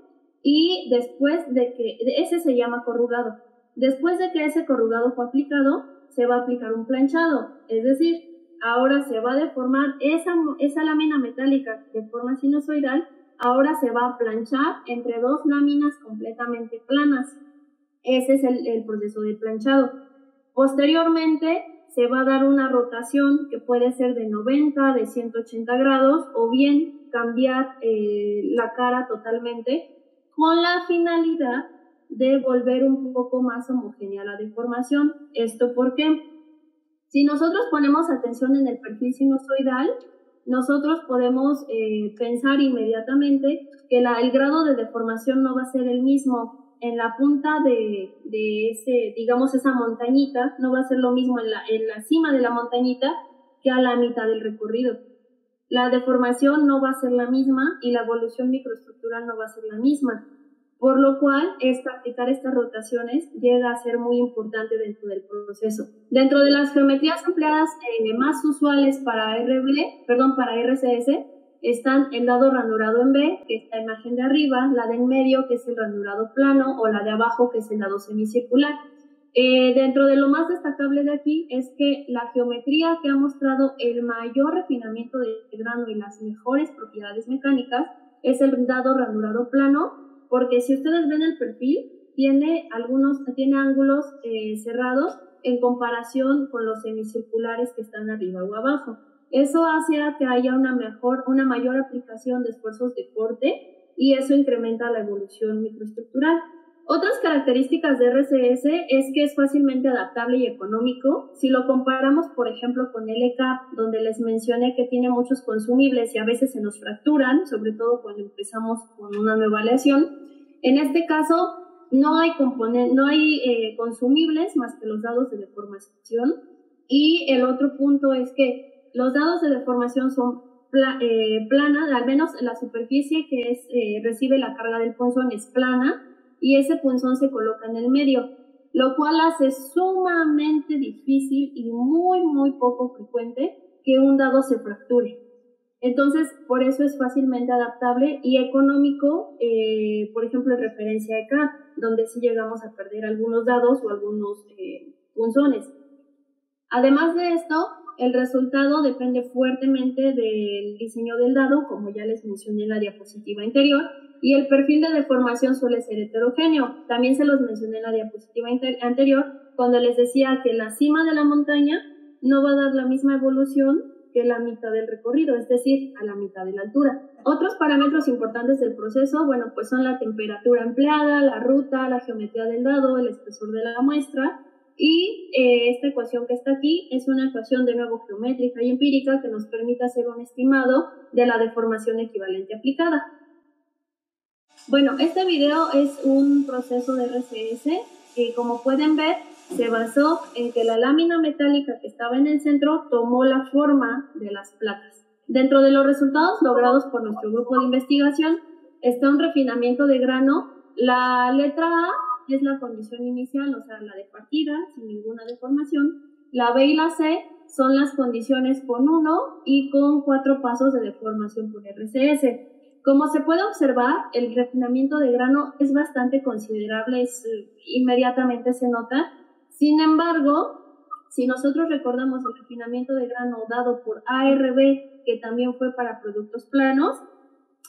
y después de que, ese se llama corrugado. Después de que ese corrugado fue aplicado, se va a aplicar un planchado, es decir, ahora se va a deformar esa, esa lámina metálica de forma sinusoidal, ahora se va a planchar entre dos láminas completamente planas. Ese es el, proceso de planchado. Posteriormente se va a dar una rotación que puede ser de 90, de 180 grados o bien cambiar eh, la cara totalmente con la finalidad de volver un poco más homogénea la deformación. ¿Esto por qué? Si nosotros ponemos atención en el perfil sinusoidal, nosotros podemos eh, pensar inmediatamente que el grado de deformación no va a ser el mismo en la punta de, de, ese, digamos, esa montañita, no va a ser lo mismo en la, en la cima de la montañita que a la mitad del recorrido. La deformación no va a ser la misma y la evolución microestructural no va a ser la misma por lo cual esta, aplicar estas rotaciones llega a ser muy importante dentro del proceso. Dentro de las geometrías empleadas eh, más usuales para RB, perdón, para RCS, están el dado ranurado en B, que es la imagen de arriba, la de en medio, que es el ranurado plano, o la de abajo, que es el dado semicircular. Eh, dentro de lo más destacable de aquí es que la geometría que ha mostrado el mayor refinamiento del grano y las mejores propiedades mecánicas es el dado ranurado plano, porque si ustedes ven el perfil, tiene algunos, tiene ángulos eh, cerrados en comparación con los semicirculares que están arriba o abajo. Eso hace que haya una mejor, una mayor aplicación de esfuerzos de corte y eso incrementa la evolución microestructural. Otras características de RCS es que es fácilmente adaptable y económico. Si lo comparamos, por ejemplo, con LCAP, donde les mencioné que tiene muchos consumibles y a veces se nos fracturan, sobre todo cuando empezamos con una nueva aleación, en este caso, no hay, no hay eh, consumibles más que los dados de deformación. Y el otro punto es que los dados de deformación son eh, planas, al menos la superficie que es, eh, recibe la carga del punzón es plana y ese punzón se coloca en el medio, lo cual hace sumamente difícil y muy, muy poco frecuente que un dado se fracture. Entonces, por eso es fácilmente adaptable y económico, eh, por ejemplo, en referencia a donde sí llegamos a perder algunos dados o algunos eh, punzones. Además de esto, el resultado depende fuertemente del diseño del dado, como ya les mencioné en la diapositiva anterior, y el perfil de deformación suele ser heterogéneo. También se los mencioné en la diapositiva anterior, cuando les decía que la cima de la montaña no va a dar la misma evolución que la mitad del recorrido, es decir, a la mitad de la altura. Otros parámetros importantes del proceso, bueno, pues son la temperatura empleada, la ruta, la geometría del dado, el espesor de la muestra, y eh, esta ecuación que está aquí es una ecuación de nuevo geométrica y empírica que nos permite hacer un estimado de la deformación equivalente aplicada. Bueno, este video es un proceso de RCS que como pueden ver se basó en que la lámina metálica que estaba en el centro tomó la forma de las placas. Dentro de los resultados logrados por nuestro grupo de investigación está un refinamiento de grano. La letra A es la condición inicial, o sea, la de partida, sin ninguna deformación. La B y la C son las condiciones con uno y con cuatro pasos de deformación por RCS. Como se puede observar, el refinamiento de grano es bastante considerable, inmediatamente se nota, sin embargo, si nosotros recordamos el refinamiento de grano dado por ARB, que también fue para productos planos,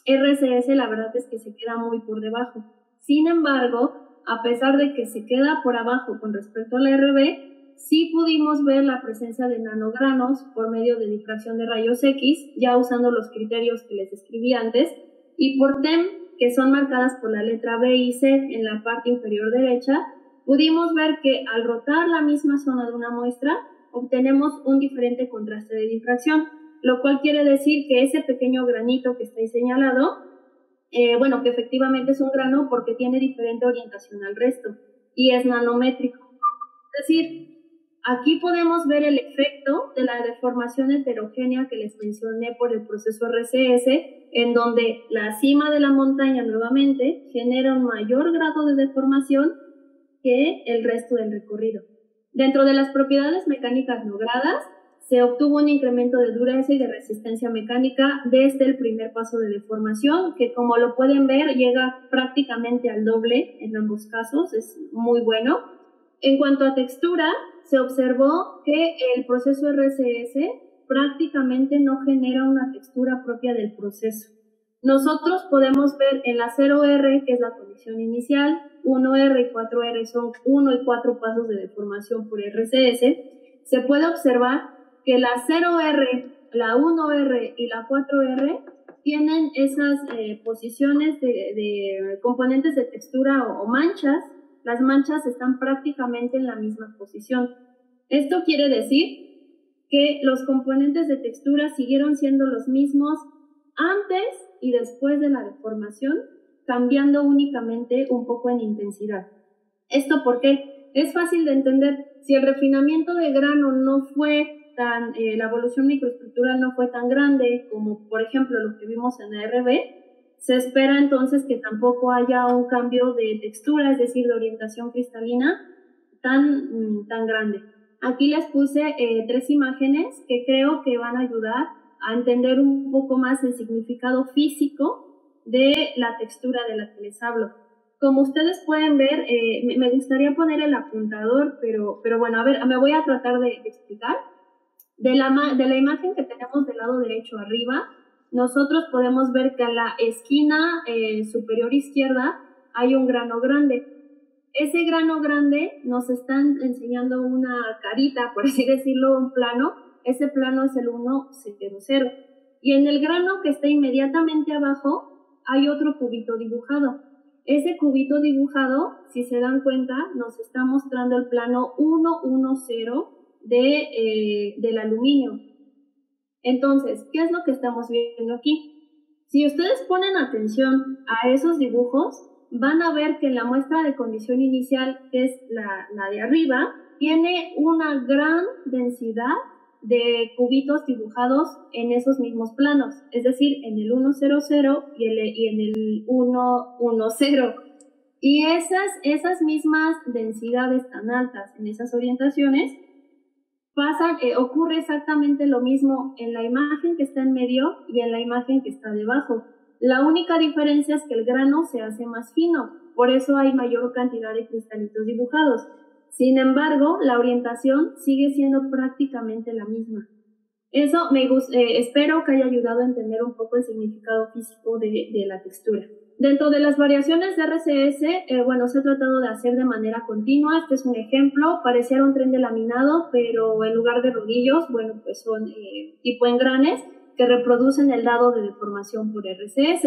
RCS la verdad es que se queda muy por debajo. Sin embargo, a pesar de que se queda por abajo con respecto a la RB, sí pudimos ver la presencia de nanogranos por medio de difracción de rayos X, ya usando los criterios que les escribí antes, y por TEM, que son marcadas por la letra B y C en la parte inferior derecha, pudimos ver que al rotar la misma zona de una muestra, obtenemos un diferente contraste de difracción, lo cual quiere decir que ese pequeño granito que está ahí señalado, eh, bueno, que efectivamente es un grano porque tiene diferente orientación al resto y es nanométrico. Es decir, aquí podemos ver el efecto de la deformación heterogénea que les mencioné por el proceso RCS, en donde la cima de la montaña nuevamente genera un mayor grado de deformación que el resto del recorrido. Dentro de las propiedades mecánicas logradas, se obtuvo un incremento de dureza y de resistencia mecánica desde el primer paso de deformación, que como lo pueden ver llega prácticamente al doble en ambos casos, es muy bueno. En cuanto a textura, se observó que el proceso RCS prácticamente no genera una textura propia del proceso. Nosotros podemos ver en la 0R, que es la condición inicial, 1R y 4R son 1 y 4 pasos de deformación por RCS, se puede observar que la 0R, la 1R y la 4R tienen esas eh, posiciones de, componentes de textura o, manchas. Las manchas están prácticamente en la misma posición. Esto quiere decir que los componentes de textura siguieron siendo los mismos antes y después de la deformación, cambiando únicamente un poco en intensidad. ¿Esto por qué? Es fácil de entender. Si el refinamiento de grano no fue eh, la evolución microestructural no fue tan grande como, por ejemplo, lo que vimos en ARB, se espera entonces que tampoco haya un cambio de textura, es decir, de orientación cristalina tan, mm, tan grande. Aquí les puse eh, tres imágenes que creo que van a ayudar a entender un poco más el significado físico de la textura de la que les hablo. Como ustedes pueden ver, eh, me gustaría poner el apuntador, pero, pero bueno, a ver, me voy a tratar de explicar. De la, de la imagen que tenemos del lado derecho arriba, nosotros podemos ver que a la esquina eh, superior izquierda hay un grano grande. Ese grano grande nos están enseñando una carita, [LAUGHS] por así decirlo, un plano. Ese plano es el 100. Y en el grano que está inmediatamente abajo hay otro cubito dibujado. Ese cubito dibujado, si se dan cuenta, nos está mostrando el plano 110 de, eh, del aluminio. Entonces, ¿qué es lo que estamos viendo aquí? Si ustedes ponen atención a esos dibujos, van a ver que la muestra de condición inicial, que es la, de arriba, tiene una gran densidad de cubitos dibujados en esos mismos planos, es decir, en el 100 y, y en el 110. Y esas, esas mismas densidades tan altas en esas orientaciones pasa, eh, ocurre exactamente lo mismo en la imagen que está en medio y en la imagen que está debajo. La única diferencia es que el grano se hace más fino, por eso hay mayor cantidad de cristalitos dibujados. Sin embargo, la orientación sigue siendo prácticamente la misma. Eso me eh, espero que haya ayudado a entender un poco el significado físico de la textura. Dentro de las variaciones de RCS, eh, bueno, se ha tratado de hacer de manera continua. Este es un ejemplo. Pareciera un tren de laminado, pero en lugar de rodillos, bueno, pues son eh, tipo engranes que reproducen el dado de deformación por RCS.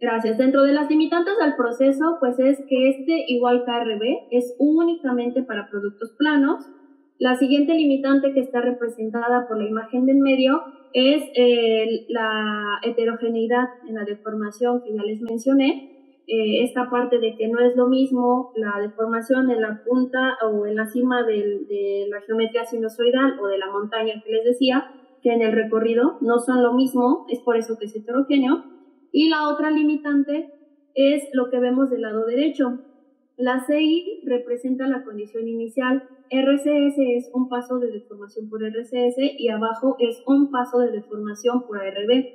Gracias. Dentro de las limitantes del proceso, pues es que este, igual que RB, es únicamente para productos planos. La siguiente limitante que está representada por la imagen del medio es eh, la heterogeneidad en la deformación que ya les mencioné. Eh, esta parte de que no es lo mismo la deformación en la punta o en la cima de la geometría sinusoidal o de la montaña que les decía, que en el recorrido no son lo mismo, es por eso que es heterogéneo. Y la otra limitante es lo que vemos del lado derecho. La CI representa la condición inicial RCS es un paso de deformación por RCS y abajo es un paso de deformación por ARB.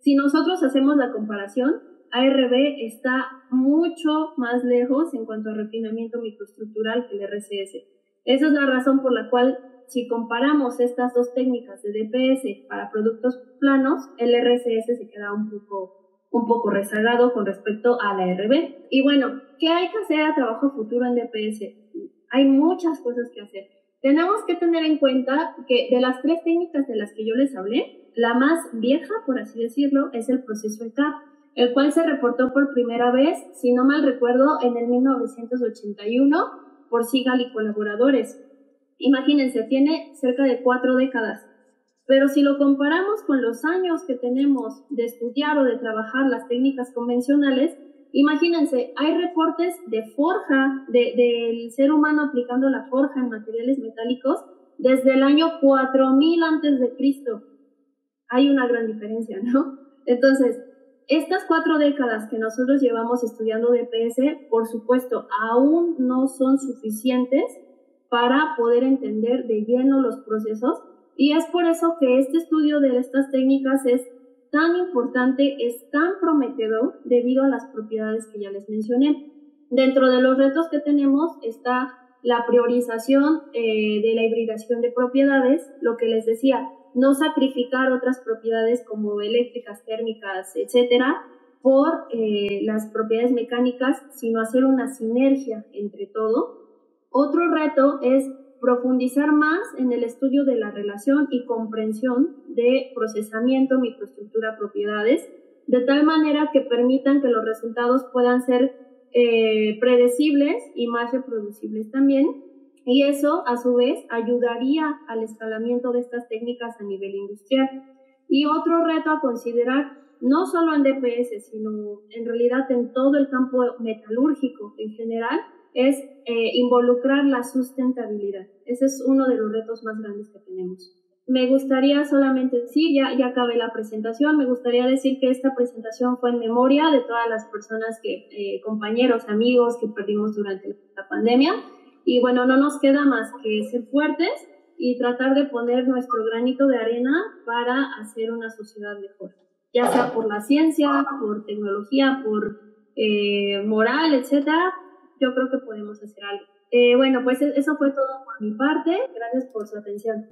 Si nosotros hacemos la comparación, ARB está mucho más lejos en cuanto a refinamiento microestructural que el RCS. Esa es la razón por la cual si comparamos estas dos técnicas de DPS para productos planos, el RCS se queda un poco, un poco rezagado con respecto a la ARB. Y bueno, ¿qué hay que hacer a trabajo futuro en DPS? Hay muchas cosas que hacer. Tenemos que tener en cuenta que de las tres técnicas de las que yo les hablé, la más vieja, por así decirlo, es el proceso ECAP, el cual se reportó por primera vez, si no mal recuerdo, en el 1981 por Sigal y colaboradores. Imagínense, tiene cerca de cuatro décadas. Pero si lo comparamos con los años que tenemos de estudiar o de trabajar las técnicas convencionales, Imagínense, hay reportes de forja, del ser humano aplicando la forja en materiales metálicos desde el año 4000 antes de Cristo. Hay una gran diferencia, ¿no? Entonces, estas cuatro décadas que nosotros llevamos estudiando DPS, por supuesto, aún no son suficientes para poder entender de lleno los procesos. Y es por eso que este estudio de estas técnicas es tan importante, es tan prometedor debido a las propiedades que ya les mencioné. Dentro de los retos que tenemos está la priorización eh, de la hibridación de propiedades, lo que les decía, no sacrificar otras propiedades como eléctricas, térmicas, etcétera, por eh, las propiedades mecánicas, sino hacer una sinergia entre todo. Otro reto es profundizar más en el estudio de la relación y comprensión de procesamiento, microestructura, propiedades, de tal manera que permitan que los resultados puedan ser eh, predecibles y más reproducibles también. Y eso, a su vez, ayudaría al escalamiento de estas técnicas a nivel industrial. Y otro reto a considerar, no solo en DPS, sino en realidad en todo el campo metalúrgico en general, es eh, involucrar la sustentabilidad. Ese es uno de los retos más grandes que tenemos. Me gustaría solamente decir, ya, ya acabé la presentación, me gustaría decir que esta presentación fue en memoria de todas las personas que, eh, compañeros, amigos que perdimos durante la pandemia. Y bueno, no nos queda más que ser fuertes y tratar de poner nuestro granito de arena para hacer una sociedad mejor, ya sea por la ciencia, por tecnología, por eh, moral, etcétera. Yo creo que podemos hacer algo. Eh, bueno, pues eso fue todo por mi parte. Gracias por su atención.